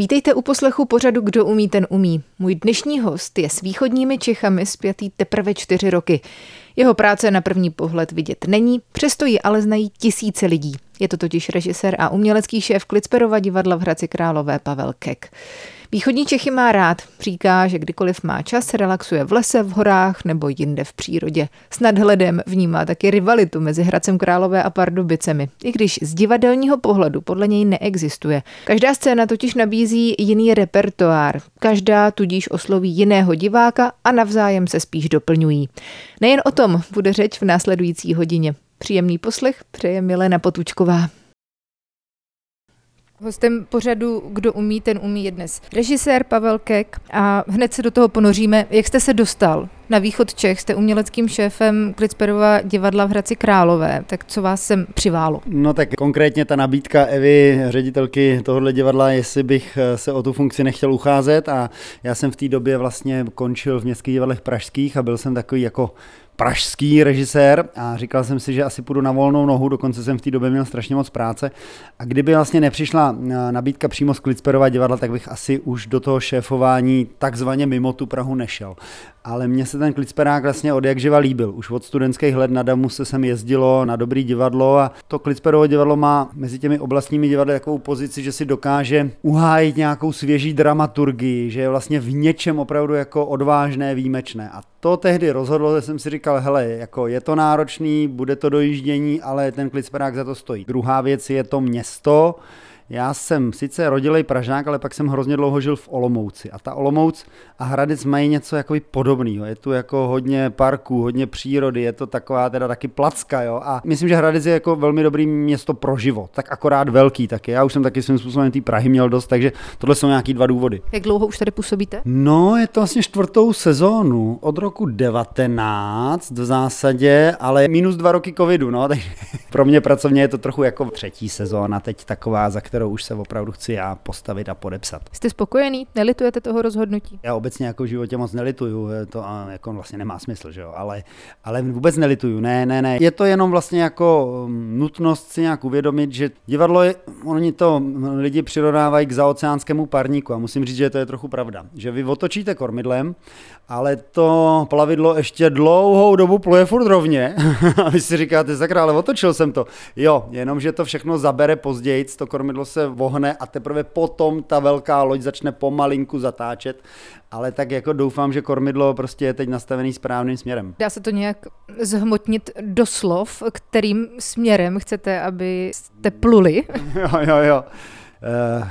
Vítejte u poslechu pořadu Kdo umí, ten umí. Můj dnešní host je s východními Čechami zpětý teprve čtyři roky. Jeho práce na první pohled vidět není, přesto ji ale znají tisíce lidí. Je to totiž režisér a umělecký šéf Klicperova divadla v Hradci Králové Pavel Kek. Východní Čechy má rád. Říká, že kdykoliv má čas, relaxuje v lese, v horách nebo jinde v přírodě. S nadhledem vnímá taky rivalitu mezi Hradcem Králové a Pardubicemi, i když z divadelního pohledu podle něj neexistuje. Každá scéna totiž nabízí jiný repertoár. Každá tudíž osloví jiného diváka a navzájem se spíš doplňují. Nejen o tom bude řeč v následující hodině. Příjemný poslech přeje Milena Potučková. Hostem pořadu Kdo umí, ten umí je dnes režisér Pavel Kek a hned se do toho ponoříme. Jak jste se dostal na východ Čech? Jste uměleckým šéfem Klicperova divadla v Hradci Králové. Tak co vás sem přiválo? No tak konkrétně ta nabídka Evy, ředitelky tohohle divadla, jestli bych eh, se o tu funkci nechtěl ucházet a já jsem v té době vlastně končil v městských divadlech pražských a byl jsem takový jako pražský režisér a říkal jsem si, že asi půjdu na volnou nohu, dokonce jsem v té době měl strašně moc práce. A kdyby vlastně nepřišla eh, nabídka přímo z Klicperova divadla, tak bych asi už do toho šéfování takzvaně mimo tu Prahu nešel ale mně se ten Klicperák vlastně od jak živa líbil. Už od studentských let na Damu se sem jezdilo na dobrý divadlo a to Klicperovo divadlo má mezi těmi oblastními divadly takovou pozici, že si dokáže uhájit nějakou svěží dramaturgii, že je vlastně v něčem opravdu jako odvážné, výjimečné. A to tehdy rozhodlo, že jsem si říkal, hele, jako je to náročný, bude to dojíždění, ale ten Klicperák za to stojí. Druhá věc je to město, já jsem sice rodilej Pražák, ale pak jsem hrozně dlouho žil v Olomouci. A ta Olomouc a Hradec mají něco jako podobného. Je tu jako hodně parků, hodně přírody, je to taková teda taky placka, jo. A myslím, že Hradec je jako velmi dobrý město pro život, tak akorát velký taky. Já už jsem taky svým způsobem té Prahy měl dost, takže tohle jsou nějaký dva důvody. Jak dlouho už tady působíte? No, je to vlastně čtvrtou sezónu od roku 19 v zásadě, ale minus dva roky covidu, no, takže pro mě pracovně je to trochu jako třetí sezóna, teď taková, za kterou kterou už se opravdu chci já postavit a podepsat. Jste spokojený? Nelitujete toho rozhodnutí? Já obecně jako v životě moc nelituju, to jako vlastně nemá smysl, že jo? Ale, ale vůbec nelituju, ne, ne, ne. Je to jenom vlastně jako um, nutnost si nějak uvědomit, že divadlo je, oni to lidi přirovnávají k zaoceánskému parníku a musím říct, že to je trochu pravda. Že vy otočíte kormidlem, ale to plavidlo ještě dlouhou dobu pluje furt rovně a vy si říkáte, sakra, ale otočil jsem to. Jo, jenom, že to všechno zabere později, to kormidlo se vohne a teprve potom ta velká loď začne pomalinku zatáčet, ale tak jako doufám, že kormidlo prostě je teď nastavený správným směrem. Dá se to nějak zhmotnit do slov, kterým směrem chcete, aby jste pluli? jo, jo, jo. Uh,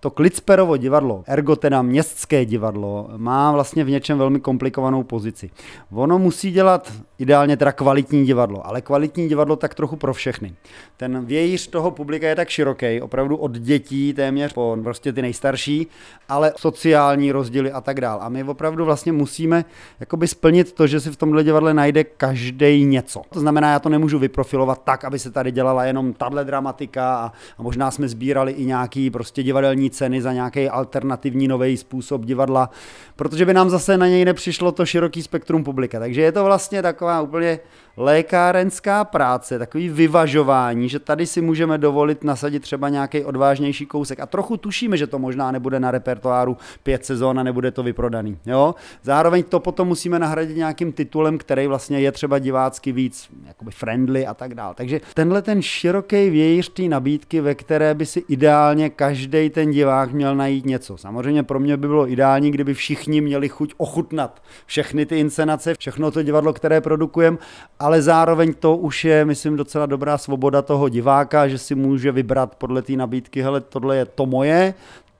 to Klicperovo divadlo, ergo teda městské divadlo, má vlastně v něčem velmi komplikovanou pozici. Ono musí dělat ideálně teda kvalitní divadlo, ale kvalitní divadlo tak trochu pro všechny. Ten vějíř toho publika je tak široký, opravdu od dětí téměř po prostě ty nejstarší, ale sociální rozdíly a tak dál. A my opravdu vlastně musíme jakoby splnit to, že si v tomhle divadle najde každý něco. To znamená, já to nemůžu vyprofilovat tak, aby se tady dělala jenom tahle dramatika a, a možná jsme sbírali i nějaký prostě divadelní ceny za nějaký alternativní nový způsob divadla, protože by nám zase na něj nepřišlo to široký spektrum publika. Takže je to vlastně taková úplně lékárenská práce, takový vyvažování, že tady si můžeme dovolit nasadit třeba nějaký odvážnější kousek. A trochu tušíme, že to možná nebude na repertoáru pět sezón a nebude to vyprodaný. Jo? Zároveň to potom musíme nahradit nějakým titulem, který vlastně je třeba divácky víc jakoby friendly a tak dále. Takže tenhle ten široký vějíř té nabídky, ve které by si ideálně každý ten divák měl najít něco. Samozřejmě pro mě by bylo ideální, kdyby všichni měli chuť ochutnat všechny ty inscenace, všechno to divadlo, které produkujeme, ale zároveň to už je, myslím, docela dobrá svoboda toho diváka, že si může vybrat podle té nabídky, hele, tohle je to moje,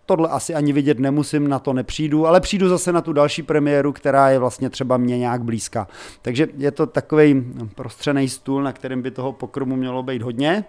tohle asi ani vidět nemusím, na to nepřijdu, ale přijdu zase na tu další premiéru, která je vlastně třeba mě nějak blízká. Takže je to takový prostřený stůl, na kterém by toho pokrmu mělo být hodně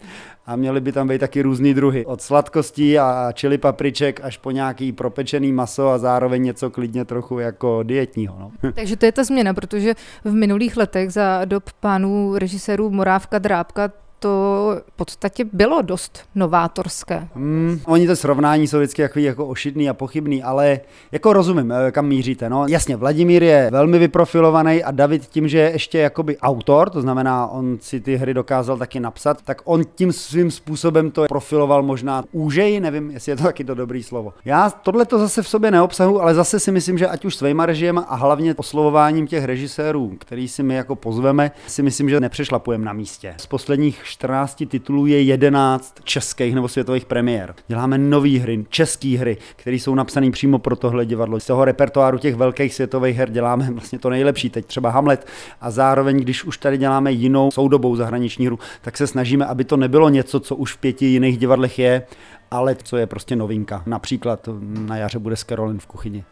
a měly by tam být taky různý druhy. Od sladkostí a čili papriček až po nějaký propečený maso a zároveň něco klidně trochu jako dietního. No. Takže to je ta změna, protože v minulých letech za dob pánů režisérů Morávka Drábka to v podstatě bylo dost novátorské. Hmm, oni to srovnání jsou vždycky jako, jako ošidný a pochybný, ale jako rozumím, eh, kam míříte. No, jasně, Vladimír je velmi vyprofilovaný a David tím, že je ještě jakoby autor, to znamená, on si ty hry dokázal taky napsat, tak on tím svým způsobem to profiloval možná úžej, nevím, jestli je to taky to dobrý slovo. Já tohle to zase v sobě neobsahu, ale zase si myslím, že ať už svýma režiem a hlavně oslovováním těch režisérů, který si my jako pozveme, si myslím, že nepřešlapujeme na místě. Z posledních 14 titulů je 11 českých nebo světových premiér. Děláme nové hry, české hry, které jsou napsané přímo pro tohle divadlo. Z toho repertoáru těch velkých světových her děláme vlastně to nejlepší, teď třeba Hamlet a zároveň, když už tady děláme jinou soudobou zahraniční hru, tak se snažíme, aby to nebylo něco, co už v pěti jiných divadlech je, ale co je prostě novinka. Například na jaře bude Skerolin v kuchyni.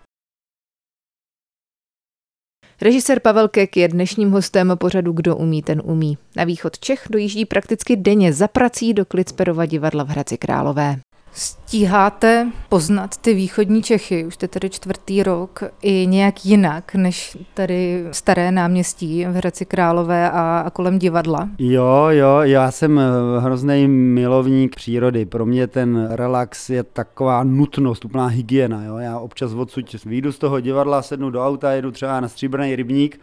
Režisér Pavel Kek je dnešním hostem pořadu Kdo umí, ten umí. Na východ Čech dojíždí prakticky denně za prací do Klicperova divadla v Hradci Králové. Stíháte poznat ty východní Čechy, už jste tady čtvrtý rok, i nějak jinak než tady staré náměstí v Hradci Králové a, a kolem divadla? Jo, jo, já jsem eh, hrozný milovník přírody. Pro mě ten relax je taková nutnost, úplná hygiena. Jo? Já občas odsud výjdu z toho divadla, sednu do auta, jedu třeba na stříbrný rybník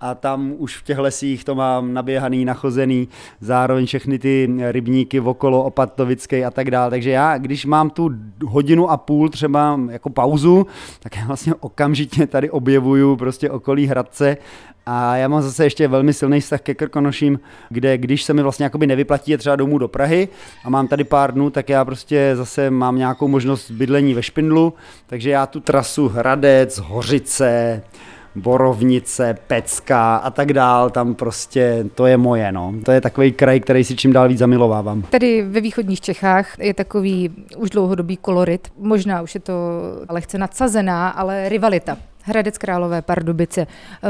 a tam už v těch lesích to mám naběhaný, nachozený, zároveň všechny ty rybníky okolo Opatovické a tak dále. Takže já, když mám tu hodinu a půl třeba jako pauzu, tak já vlastně okamžitě tady objevuju prostě okolí Hradce a já mám zase ještě velmi silný vztah ke Krkonoším, kde když se mi vlastně jakoby nevyplatí je třeba domů do Prahy a mám tady pár dnů, tak já prostě zase mám nějakou možnost bydlení ve Špindlu, takže já tu trasu Hradec, Hořice, Borovnice, Pecka a tak dál, tam prostě to je moje, no. To je takový kraj, který si čím dál víc zamilovávám. Tady ve východních Čechách je takový už dlouhodobý kolorit, možná už je to lehce nadsazená, ale rivalita Hradec Králové, Pardubice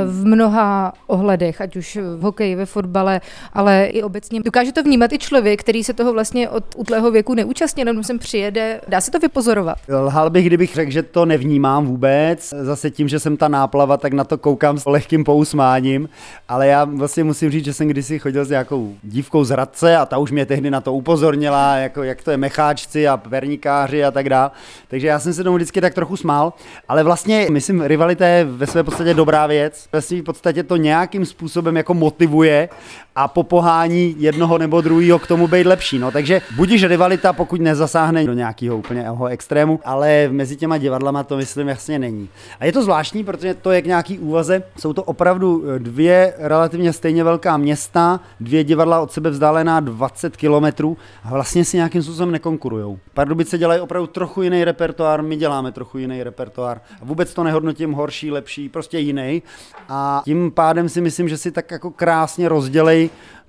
v mnoha ohledech, ať už v hokeji, ve fotbale, ale i obecně. Dokáže to vnímat i člověk, který se toho vlastně od útlého věku neúčastní, jenom sem přijede. Dá se to vypozorovat? Lhal bych, kdybych řekl, že to nevnímám vůbec. Zase tím, že jsem ta náplava, tak na to koukám s lehkým pousmáním, ale já vlastně musím říct, že jsem kdysi chodil s nějakou dívkou z Hradce a ta už mě tehdy na to upozornila, jako jak to je mecháčci a pernikáři a tak dále. Takže já jsem se tomu vždycky tak trochu smál, ale vlastně myslím, rival rivalita je ve své podstatě dobrá věc. Ve své podstatě to nějakým způsobem jako motivuje a popohání jednoho nebo druhého k tomu být lepší. No, takže budíš rivalita, pokud nezasáhne do nějakého úplně extrému, ale mezi těma divadlama to myslím jasně není. A je to zvláštní, protože to je k nějaký úvaze. Jsou to opravdu eh, dvě relativně stejně velká města, dvě divadla od sebe vzdálená 20 kilometrů a vlastně si nějakým způsobem nekonkurují. Pardubice dělají opravdu trochu jiný repertoár, my děláme trochu jiný repertoár. A vůbec to nehodnotím horší, lepší, prostě jiný. A tím pádem si myslím, že si tak jako krásně rozdělej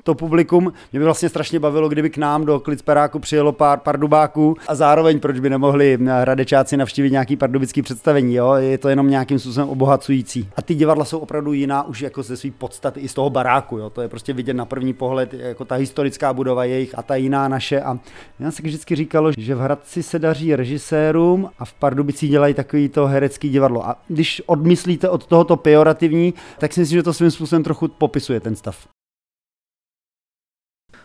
to publikum. Mě by vlastně strašně bavilo, kdyby k nám do Klicperáku přijelo pár pardubáků a zároveň proč by nemohli radečáci navštívit nějaký pardubický představení, jo? Je to jenom nějakým způsobem obohacující. A ty divadla jsou opravdu jiná už jako ze své podstaty i z toho baráku, jo? To je prostě vidět na první pohled, jako ta historická budova jejich a ta jiná naše. A já se vždycky říkalo, že v Hradci se daří režisérům a v Pardubicích dělají takový to herecký divadlo. A když odmyslíte od tohoto pejorativní, tak si myslím, že to svým způsobem trochu popisuje ten stav.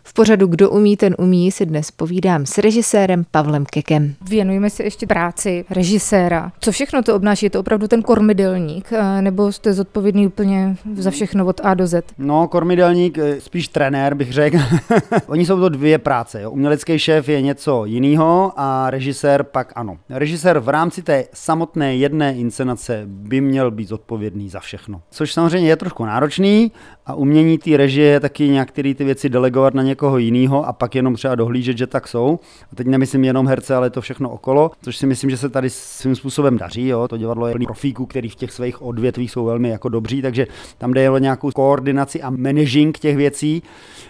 V pořadu Kdo umí, ten umí si dnes povídám s režisérem Pavlem Kekem. Věnujeme se ještě práci režiséra. Co všechno to obnáší? Je to opravdu ten kormidelník? Eh, nebo jste zodpovědný úplně za všechno od A do Z? No, kormidelník, eh, spíš trenér bych řekl. Oni jsou to dvě práce. Jo. Umělecký šéf je něco jiného a režisér pak ano. Režisér v rámci té samotné jedné inscenace by měl být zodpovědný za všechno. Což samozřejmě je trošku náročný a umění té režie je taky některé ty věci delegovat na někoho jiného a pak jenom třeba dohlížet, že tak jsou. A teď nemyslím jenom herce, ale to všechno okolo, což si myslím, že se tady svým způsobem daří. Jo. To divadlo je plný profíků, který v těch svých odvětvích jsou velmi jako dobří, takže tam jde o nějakou koordinaci a managing těch věcí.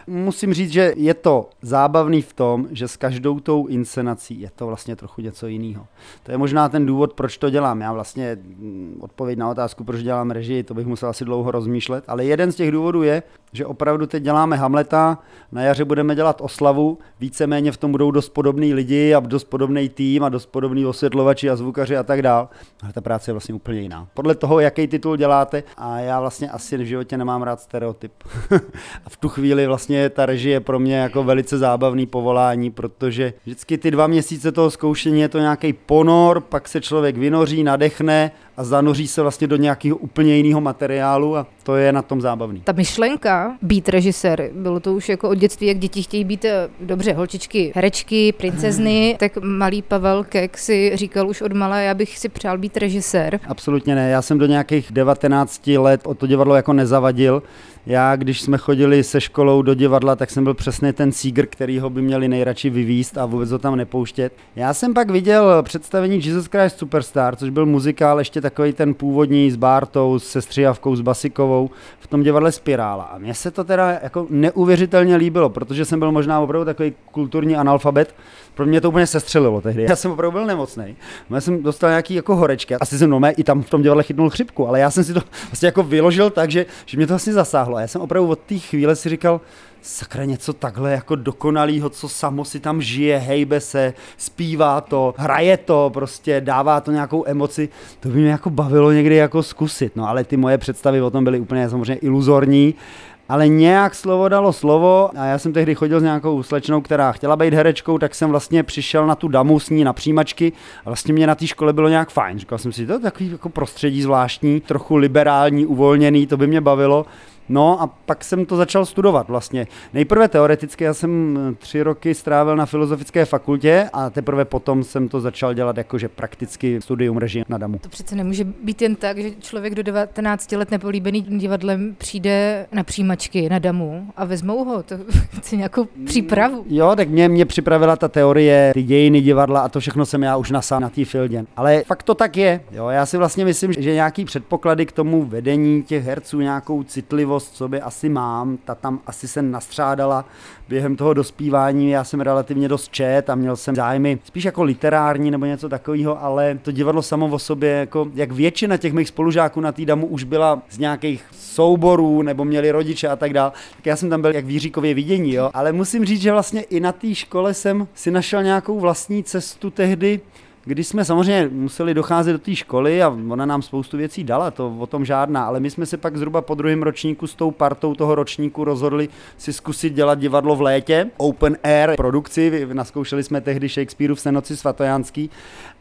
Musím říct, že je to zábavný v tom, že s každou tou inscenací je to vlastně trochu něco jiného. To je možná ten důvod, proč to dělám. Já vlastně mm, odpověď na otázku, proč dělám režii, to bych musel asi dlouho rozmýšlet, ale jeden z těch důvodů je, že opravdu teď děláme Hamleta, na jaře budeme dělat oslavu, víceméně v tom budou dost podobný lidi a dost podobný tým a dost podobný osvětlovači a zvukaři a tak dál. Ale ta práce je vlastně úplně jiná. Podle toho, jaký titul děláte a já vlastně asi v životě nemám rád stereotyp. a v tu chvíli vlastně ta režie pro mě jako velice zábavný povolání, protože vždycky ty dva měsíce toho zkoušení je to nějaký ponor, pak se člověk vynoří, nadechne a zanoří se vlastně do nějakého úplně jiného materiálu a to je na tom zábavný. Ta myšlenka být režisér, bylo to už jako od dětství, jak děti chtějí být eh, dobře holčičky, herečky, princezny, tak malý Pavel Kek si říkal už od malé, já bych si přál být režisér. Absolutně ne, já jsem do nějakých 19 let o to divadlo jako nezavadil. Já, když jsme chodili se školou do divadla, tak jsem byl přesně ten sígr, který ho by měli nejradši vyvíst a vůbec ho tam nepouštět. Já jsem pak viděl představení Jesus Christ Superstar, což byl muzikál ještě takový ten původní s Bártou, se Střijavkou, s Basikovou v tom divadle Spirála. A mně se to teda jako neuvěřitelně líbilo, protože jsem byl možná opravdu takový kulturní analfabet. Pro mě to úplně sestřelilo tehdy. Já jsem opravdu byl nemocný. Já jsem dostal nějaký jako horečky. Asi jsem nomé i tam v tom divadle chytnul chřipku, ale já jsem si to vlastně jako vyložil tak, že, že mě to vlastně zasáhlo. A já jsem opravdu od té chvíle si říkal, sakra něco takhle jako dokonalýho, co samo si tam žije, hejbe se, zpívá to, hraje to, prostě dává to nějakou emoci, to by mě jako bavilo někdy jako zkusit, no ale ty moje představy o tom byly úplně samozřejmě iluzorní, ale nějak slovo dalo slovo a já jsem tehdy chodil s nějakou slečnou, která chtěla být herečkou, tak jsem vlastně přišel na tu damu s ní na přijímačky a vlastně mě na té škole bylo nějak fajn. Říkal jsem si, to je takový jako prostředí zvláštní, trochu liberální, uvolněný, to by mě bavilo. No a pak jsem to začal studovat vlastně. Nejprve teoreticky, já jsem eh, tři roky strávil na filozofické fakultě a teprve potom jsem to začal dělat jakože prakticky studium režie na DAMu. To přece nemůže být jen tak, že člověk do 19 let nepolíbený divadlem přijde na přijímačky na DAMu a vezmou ho. To chce nějakou přípravu. Jo, tak mě, mě připravila ta teorie, ty dějiny divadla a to všechno jsem já už nasál na té fildě. Ale fakt to tak je. Jo, já si vlastně myslím, že nějaký předpoklady k tomu vedení těch herců, nějakou citlivost v sobě asi mám, ta tam asi se nastřádala během toho dospívání, já jsem relativně dost čet a měl jsem zájmy spíš jako literární nebo něco takového, ale to divadlo samo o sobě, jako jak většina těch mých spolužáků na týdamu už byla z nějakých souborů nebo měli rodiče a tak dále, tak já jsem tam byl jak výříkově vidění, jo. Ale musím říct, že vlastně i na té škole jsem si našel nějakou vlastní cestu tehdy, když jsme samozřejmě museli docházet do té školy a ona nám spoustu věcí dala, to o tom žádná, ale my jsme se pak zhruba po druhém ročníku s tou partou toho ročníku rozhodli si zkusit dělat divadlo v létě, open air produkci, naskoušeli jsme tehdy Shakespeareův Senoci svatojánský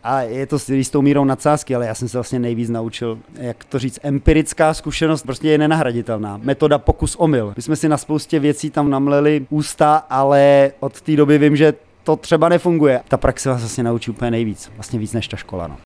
a je to s jistou mírou nadsázky, ale já jsem se vlastně nejvíc naučil, jak to říct, empirická zkušenost prostě je nenahraditelná. Metoda pokus omyl. My jsme si na spoustě věcí tam namleli ústa, ale od té doby vím, že to třeba nefunguje. Ta praxe vás vlastně naučí úplně nejvíc, vlastně víc než ta škola. No.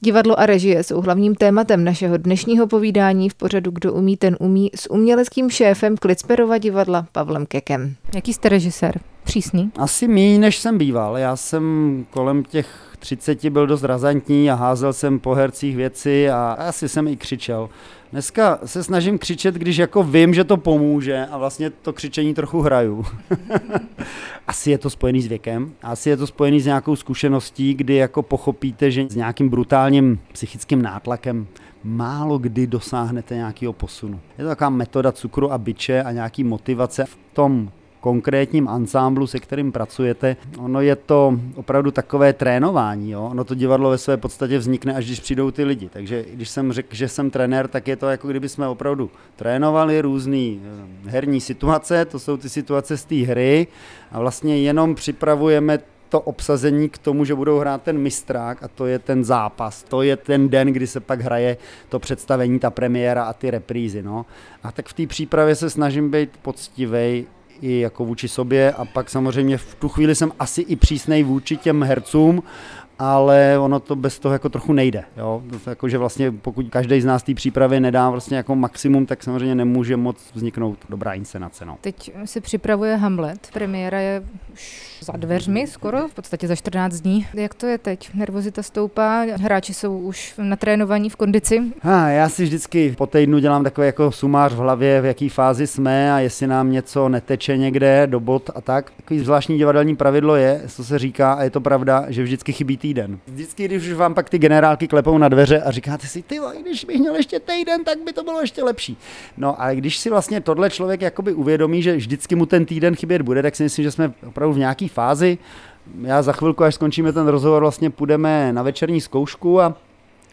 Divadlo a režie jsou hlavním tématem našeho dnešního povídání v pořadu Kdo umí, ten umí s uměleckým šéfem Klicperova divadla Pavlem Kekem. Jaký jste režisér? Přísný? Asi méně, než jsem býval. Já jsem kolem těch 30 byl dost razantní a házel jsem po hercích věci a asi jsem i křičel. Dneska se snažím křičet, když jako vím, že to pomůže a vlastně to křičení trochu hraju. asi je to spojený s věkem, asi je to spojený s nějakou zkušeností, kdy jako pochopíte, že s nějakým brutálním psychickým nátlakem málo kdy dosáhnete nějakého posunu. Je to taková metoda cukru a byče a nějaký motivace v tom konkrétním ansámblu, se kterým pracujete. Ono je to opravdu takové trénování. Jo? Ono to divadlo ve své podstatě vznikne, až když přijdou ty lidi. Takže když jsem řekl, že jsem trenér, tak je to jako kdyby jsme opravdu trénovali různé eh, herní situace, to jsou ty situace z té hry a vlastně jenom připravujeme to obsazení k tomu, že budou hrát ten mistrák a to je ten zápas, to je ten den, kdy se pak hraje to představení, ta premiéra a ty reprízy. No. A tak v té přípravě se snažím být poctivej i jako vůči sobě. A pak samozřejmě v tu chvíli jsem asi i přísnej vůči těm hercům, ale ono to bez toho jako trochu nejde. Jo? To jako, že vlastně pokud každý z nás té přípravy nedá vlastně jako maximum, tak samozřejmě nemůže moc vzniknout dobrá inscenace. No. Teď se připravuje Hamlet. Premiéra je už za dveřmi skoro, v podstatě za 14 dní. Jak to je teď? Nervozita stoupá, hráči jsou už natrénovaní v kondici? Ha, já si vždycky po týdnu dělám takový jako sumář v hlavě, v jaký fázi jsme a jestli nám něco neteče někde do bod a tak. Takový zvláštní divadelní pravidlo je, co se říká a je to pravda, že vždycky chybí týden. Vždycky, když už vám pak ty generálky klepou na dveře a říkáte si, ty, když bych měl ještě týden, tak by to bylo ještě lepší. No a když si vlastně tohle člověk jakoby uvědomí, že vždycky mu ten týden chybět bude, tak si myslím, že jsme opravdu v nějaké fázi. Já za chvilku, až skončíme ten rozhovor, vlastně půjdeme na večerní zkoušku a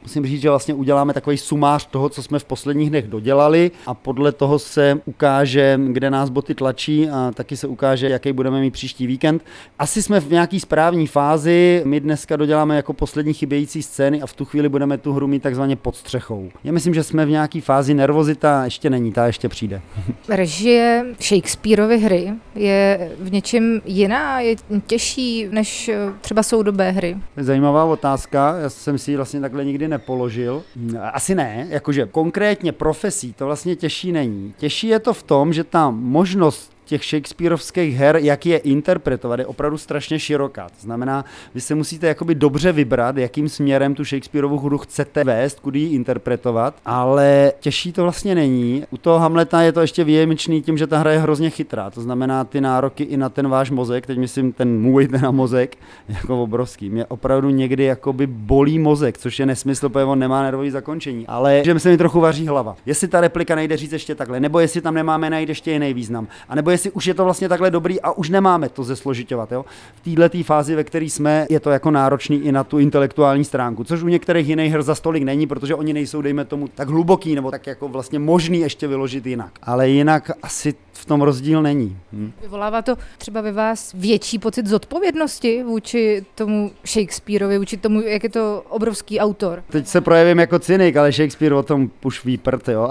Musím říct, že vlastně uděláme takový sumář toho, co jsme v posledních dnech dodělali a podle toho se ukáže, kde nás boty tlačí a taky se ukáže, jaký budeme mít příští víkend. Asi jsme v nějaký správní fázi, my dneska doděláme jako poslední chybějící scény a v tu chvíli budeme tu hru mít takzvaně pod střechou. Já myslím, že jsme v nějaký fázi nervozita, ještě není, ta ještě přijde. Režie Shakespeareovy hry je v něčem jiná, je těžší než třeba soudobé hry. Zajímavá otázka, já jsem si ji vlastně takhle nikdy nepoložil. Asi ne, jakože konkrétně profesí to vlastně těžší není. Těžší je to v tom, že ta možnost těch Shakespeareovských her, jak je interpretovat, je opravdu strašně široká. To znamená, vy se musíte jakoby dobře vybrat, jakým směrem tu Shakespeareovu hru chcete vést, kudy ji interpretovat, ale těžší to vlastně není. U toho Hamleta je to ještě výjimečný tím, že ta hra je hrozně chytrá. To znamená, ty nároky i na ten váš mozek, teď myslím ten můj ten mozek, jako obrovský. Mě opravdu někdy jakoby bolí mozek, což je nesmysl, protože on nemá nervový zakončení. Ale že mi se mi trochu vaří hlava. Jestli ta replika nejde říct ještě takhle, nebo jestli tam nemáme najít ještě jiný význam, a nebo už je to vlastně takhle dobrý a už nemáme to zesložitovat. Jo? V této fázi, ve které jsme, je to jako náročný i na tu intelektuální stránku, což u některých jiných her za stolik není, protože oni nejsou, dejme tomu, tak hluboký nebo tak jako vlastně možný ještě vyložit jinak. Ale jinak asi v tom rozdíl není. Hm. Vyvolává to třeba ve vás větší pocit zodpovědnosti vůči tomu Shakespeareovi, vůči tomu, jak je to obrovský autor? Teď se projevím jako cynik, ale Shakespeare o tom už ví prd, jo.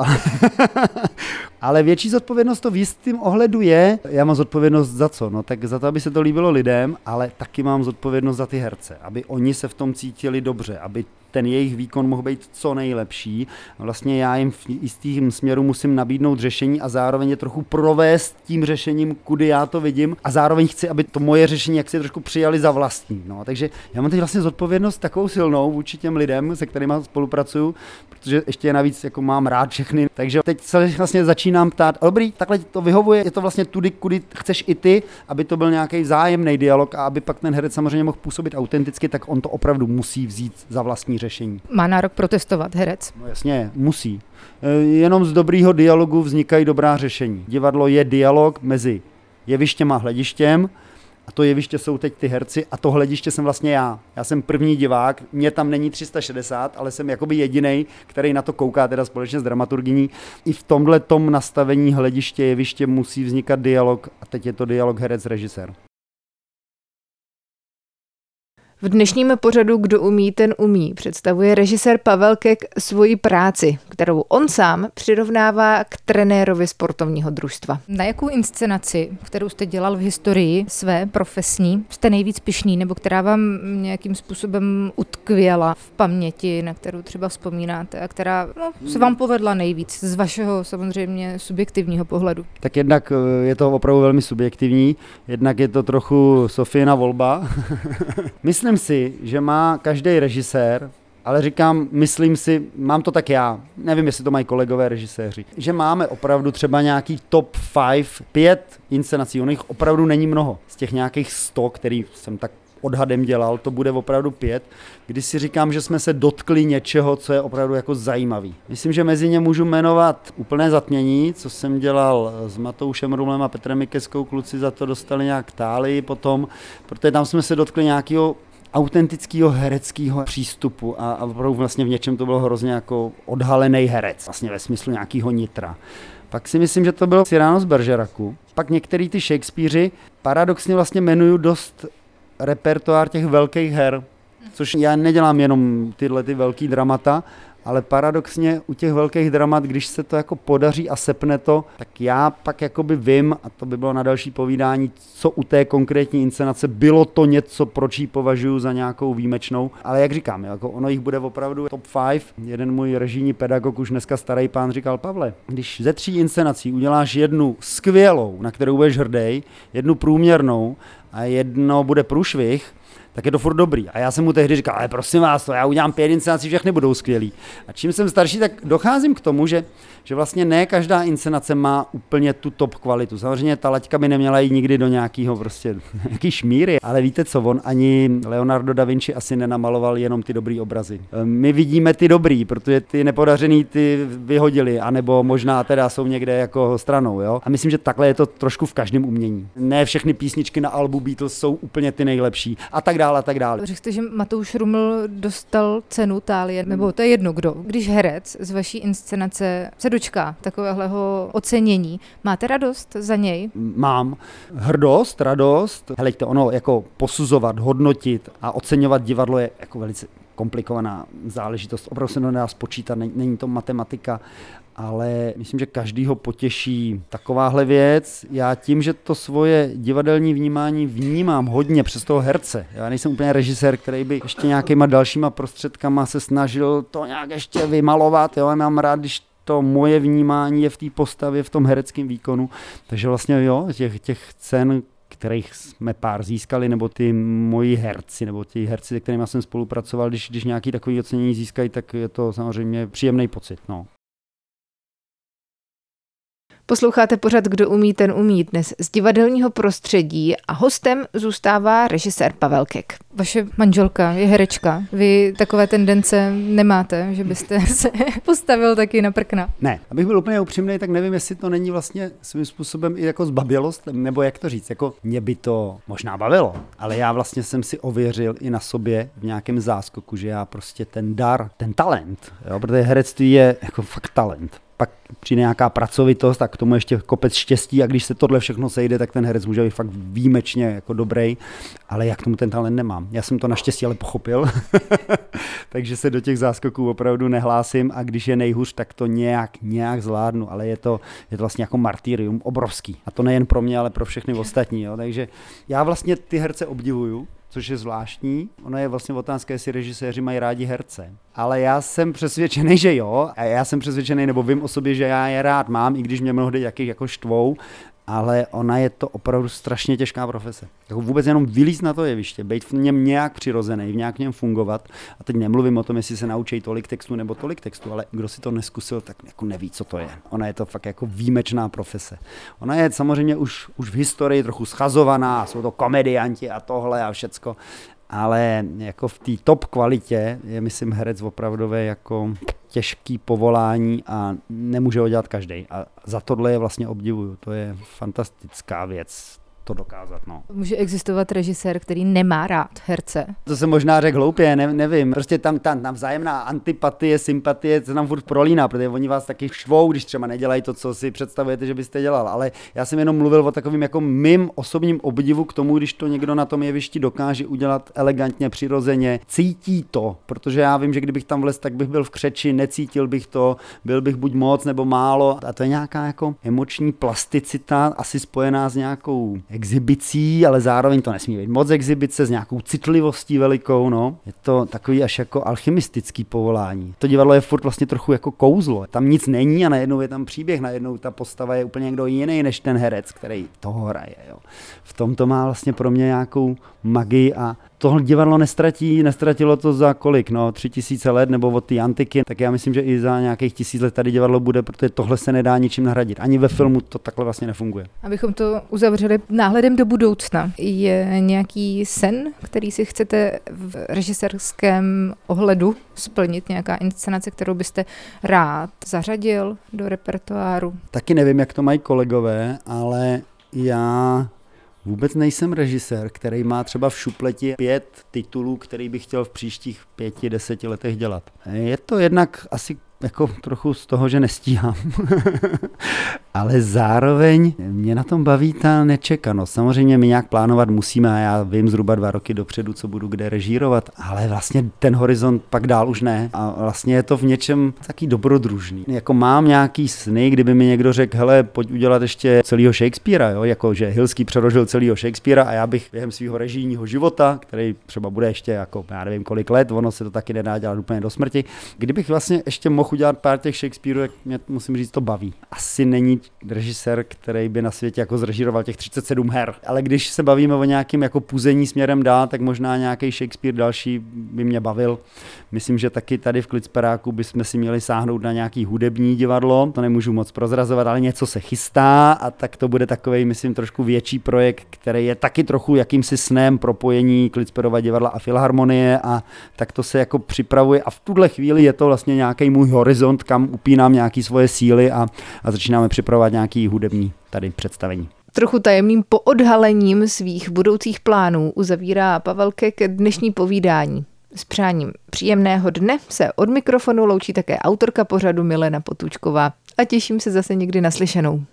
ale větší zodpovědnost to v jistém ohledu je. Já mám zodpovědnost za co? No tak za to, aby se to líbilo lidem, ale taky mám zodpovědnost za ty herce, aby oni se v tom cítili dobře, aby ten jejich výkon mohl být co nejlepší. Vlastně já jim v jistým směru musím nabídnout řešení a zároveň je trochu provést tím řešením, kudy já to vidím a zároveň chci, aby to moje řešení jak si trošku přijali za vlastní. No, takže já mám teď vlastně zodpovědnost takovou silnou vůči těm lidem, se kterými spolupracuju, protože ještě je navíc jako mám rád všechny. Takže teď se vlastně začínám ptát, dobrý, takhle to vyhovuje, je to vlastně tudy, kudy chceš i ty, aby to byl nějaký vzájemný dialog a aby pak ten herec samozřejmě mohl působit autenticky, tak on to opravdu musí vzít za vlastní řešení. Má nárok protestovat herec? No jasně, musí. E, jenom z dobrýho dialogu vznikají dobrá řešení. Divadlo je dialog mezi jevištěm a hledištěm, a to jeviště jsou teď ty herci a to hlediště jsem vlastně já. Já jsem první divák, mě tam není 360, ale jsem jakoby jediný, který na to kouká teda společně s dramaturgyní. I v tomhle tom nastavení hlediště jeviště musí vznikat dialog a teď je to dialog herec-režisér. V dnešním pořadu Kdo umí, ten umí představuje režisér Pavel Kek svoji práci, kterou on sám přirovnává k trenérovi sportovního družstva. Na jakou inscenaci, kterou jste dělal v historii své profesní, jste nejvíc pišný, nebo která vám nějakým způsobem utkvěla v paměti, na kterou třeba vzpomínáte a která no, se vám povedla nejvíc z vašeho samozřejmě subjektivního pohledu? Tak jednak eh, je to opravdu velmi subjektivní, jednak je to trochu Sofína volba. Myslím, Myslím si, že má každý režisér, ale říkám, myslím si, mám to tak já, nevím, jestli to mají kolegové režiséři, že máme opravdu třeba nějaký top 5, 5 inscenací, ono jich opravdu není mnoho. Z těch nějakých 100, který jsem tak odhadem dělal, to bude opravdu pět, kdy si říkám, že jsme se dotkli něčeho, co je opravdu jako zajímavý. Myslím, že mezi ně můžu jmenovat úplné zatmění, co jsem dělal s Matoušem Rumlem a Petrem Mikeskou, kluci za to dostali nějak táli potom, protože tam jsme se dotkli nějakého autentického hereckého přístupu a, a opravdu vlastně v něčem to bylo hrozně jako odhalený herec, vlastně ve smyslu nějakého nitra. Pak si myslím, že to bylo Cyrano z Bergeraku. Pak některý ty Shakespeareři paradoxně vlastně jmenují dost repertoár těch velkých her, což já nedělám jenom tyhle ty velký dramata, ale paradoxně u těch velkých dramat, když se to jako podaří a sepne to, tak já pak jakoby vím, a to by bylo na další povídání, co u té konkrétní inscenace bylo to něco, proč ji považuji za nějakou výjimečnou. Ale jak říkám, jako ono jich bude opravdu top 5. Jeden můj režijní pedagog, už dneska starý pán, říkal, Pavle, když ze tří inscenací uděláš jednu skvělou, na kterou budeš hrdý, jednu průměrnou a jedno bude průšvih, tak je to furt dobrý. A já jsem mu tehdy říkal, ale prosím vás, to já udělám pět inscenací, všechny budou skvělý. A čím jsem starší, tak docházím k tomu, že, že vlastně ne každá inscenace má úplně tu top kvalitu. Samozřejmě ta laťka by neměla jít nikdy do nějakého prostě nějaký šmíry, ale víte co, on ani Leonardo da Vinci asi nenamaloval jenom ty dobrý obrazy. My vidíme ty dobrý, protože ty nepodařený ty vyhodili, anebo možná teda jsou někde jako stranou, jo. A myslím, že takhle je to trošku v každém umění. Ne všechny písničky na albu Beatles jsou úplně ty nejlepší a tak dále a tak dále. Řekl že Matouš Ruml dostal cenu Tálie, nebo to je jedno kdo. Když herec z vaší inscenace se dočká takového ocenění, máte radost za něj? Mám hrdost, radost. Heleďte, ono jako posuzovat, hodnotit a oceňovat divadlo je jako velice komplikovaná záležitost. Opravdu se to nedá spočítat, není to matematika, ale myslím, že každýho potěší takováhle věc. Já tím, že to svoje divadelní vnímání vnímám hodně přes toho herce. Já nejsem úplně režisér, který by ještě nějakýma dalšíma prostředkama se snažil to nějak ještě vymalovat. Jo? Já mám rád, když to moje vnímání je v té postavě, v tom hereckém výkonu. Takže vlastně jo, těch, těch cen, kterých jsme pár získali, nebo ty moji herci, nebo ti herci, se kterými jsem spolupracoval, když, když nějaký takový ocenění získají, tak je to samozřejmě příjemný pocit. No. Posloucháte pořad Kdo umí, ten umí dnes z divadelního prostředí a hostem zůstává režisér Pavel Kek. Vaše manželka je herečka. Vy takové tendence nemáte, že byste se postavil taky na prkna? Ne, abych byl úplně upřímný, tak nevím, jestli to není vlastně svým způsobem i jako zbabilost, nebo jak to říct, jako mě by to možná bavilo, ale já vlastně jsem si ověřil i na sobě v nějakém záskoku, že já prostě ten dar, ten talent, jo, protože herectví je jako fakt talent pak přijde nějaká pracovitost tak k tomu ještě kopec štěstí a když se tohle všechno sejde, tak ten herec může být fakt výjimečně jako dobrý, ale jak tomu ten talent nemám. Já jsem to naštěstí ale pochopil, takže se do těch záskoků opravdu nehlásím a když je nejhůř, tak to nějak, nějak zvládnu, ale je to, je to vlastně jako martýrium obrovský. A to nejen pro mě, ale pro všechny ostatní. Jo. Takže já vlastně ty herce obdivuju, což je zvláštní. Ono je vlastně otázka, jestli režiséři mají rádi herce. Ale já jsem přesvědčený, že jo. A já jsem přesvědčený, nebo vím o sobě, že já je rád mám, i když mě mnohdy jaký jako štvou, ale ona je to opravdu strašně těžká profese. Jako vůbec jenom vylíz na to jeviště, být v něm nějak přirozený, v nějak něm fungovat. A teď nemluvím o tom, jestli se naučí tolik textu nebo tolik textu, ale kdo si to neskusil, tak jako neví, co to je. Ona je to fakt jako výjimečná profese. Ona je samozřejmě už, už v historii trochu schazovaná, jsou to komedianti a tohle a všecko, ale jako v té top kvalitě je, myslím, herec opravdové jako těžký povolání a nemůže ho dělat každý. A za tohle je vlastně obdivuju. To je fantastická věc to dokázat. No. Může existovat režisér, který nemá rád herce? To jsem možná řekl hloupě, ne, nevím. Prostě tam ta navzájemná antipatie, sympatie se tam furt prolíná, protože oni vás taky švou, když třeba nedělají to, co si představujete, že byste dělal. Ale já jsem jenom mluvil o takovým jako mým osobním obdivu k tomu, když to někdo na tom jevišti dokáže udělat elegantně, přirozeně, cítí to, protože já vím, že kdybych tam vlez, tak bych byl v křeči, necítil bych to, byl bych buď moc nebo málo. A to je nějaká jako emoční plasticita, asi spojená s nějakou exhibicí, ale zároveň to nesmí být moc exhibice s nějakou citlivostí velikou, no. Je to takový až jako alchymistický povolání. To divadlo je furt vlastně trochu jako kouzlo. Tam nic není a najednou je tam příběh, najednou ta postava je úplně někdo jiný než ten herec, který toho hraje, jo. V tom to má vlastně pro mě nějakou magii a tohle divadlo nestratí, nestratilo to za kolik, no, tři tisíce let nebo od té antiky, tak já myslím, že i za nějakých tisíc let tady divadlo bude, protože tohle se nedá ničím nahradit. Ani ve filmu to takhle vlastně nefunguje. Abychom to uzavřeli náhledem do budoucna, je nějaký sen, který si chcete v režisérském ohledu splnit, nějaká inscenace, kterou byste rád zařadil do repertoáru? Taky nevím, jak to mají kolegové, ale já Vůbec nejsem režisér, který má třeba v šupleti pět titulů, který bych chtěl v příštích pěti, deseti letech dělat. Je to jednak asi jako trochu z toho, že nestíhám. Ale zároveň mě na tom baví ta nečekanost. Samozřejmě my nějak plánovat musíme a já vím zhruba dva roky dopředu, co budu kde režírovat, ale vlastně ten horizont pak dál už ne. A vlastně je to v něčem taky dobrodružný. Jako mám nějaký sny, kdyby mi někdo řekl, hele, pojď udělat ještě celého Shakespearea, jo? jako že Hilský přerožil celého Shakespearea a já bych během svého režijního života, který třeba bude ještě jako, já nevím kolik let, ono se to taky nedá dělat úplně do smrti, kdybych vlastně ještě mohl udělat pár těch Shakespeareů, jak mě musím říct, to baví. Asi není režisér, který by na světě jako zrežíroval těch 37 her, ale když se bavíme o nějakým jako půzení směrem dál, tak možná nějaký Shakespeare další by mě bavil. Myslím, že taky tady v Klicperáku bychom si měli sáhnout na nějaký hudební divadlo, to nemůžu moc prozrazovat, ale něco se chystá a tak to bude takový, myslím, trošku větší projekt, který je taky trochu jakýmsi snem propojení Klicperova divadla a Filharmonie a tak to se jako připravuje. A v tuhle chvíli je to vlastně nějaký můj horizont, kam upínám nějaké svoje síly a, a začínáme připravovat nějaký hudební tady představení. Trochu tajemným poodhalením svých budoucích plánů uzavírá Pavel Kek dnešní povídání. S přáním příjemného dne se od mikrofonu loučí také autorka pořadu Milena Potůčková a těším se zase někdy naslyšenou.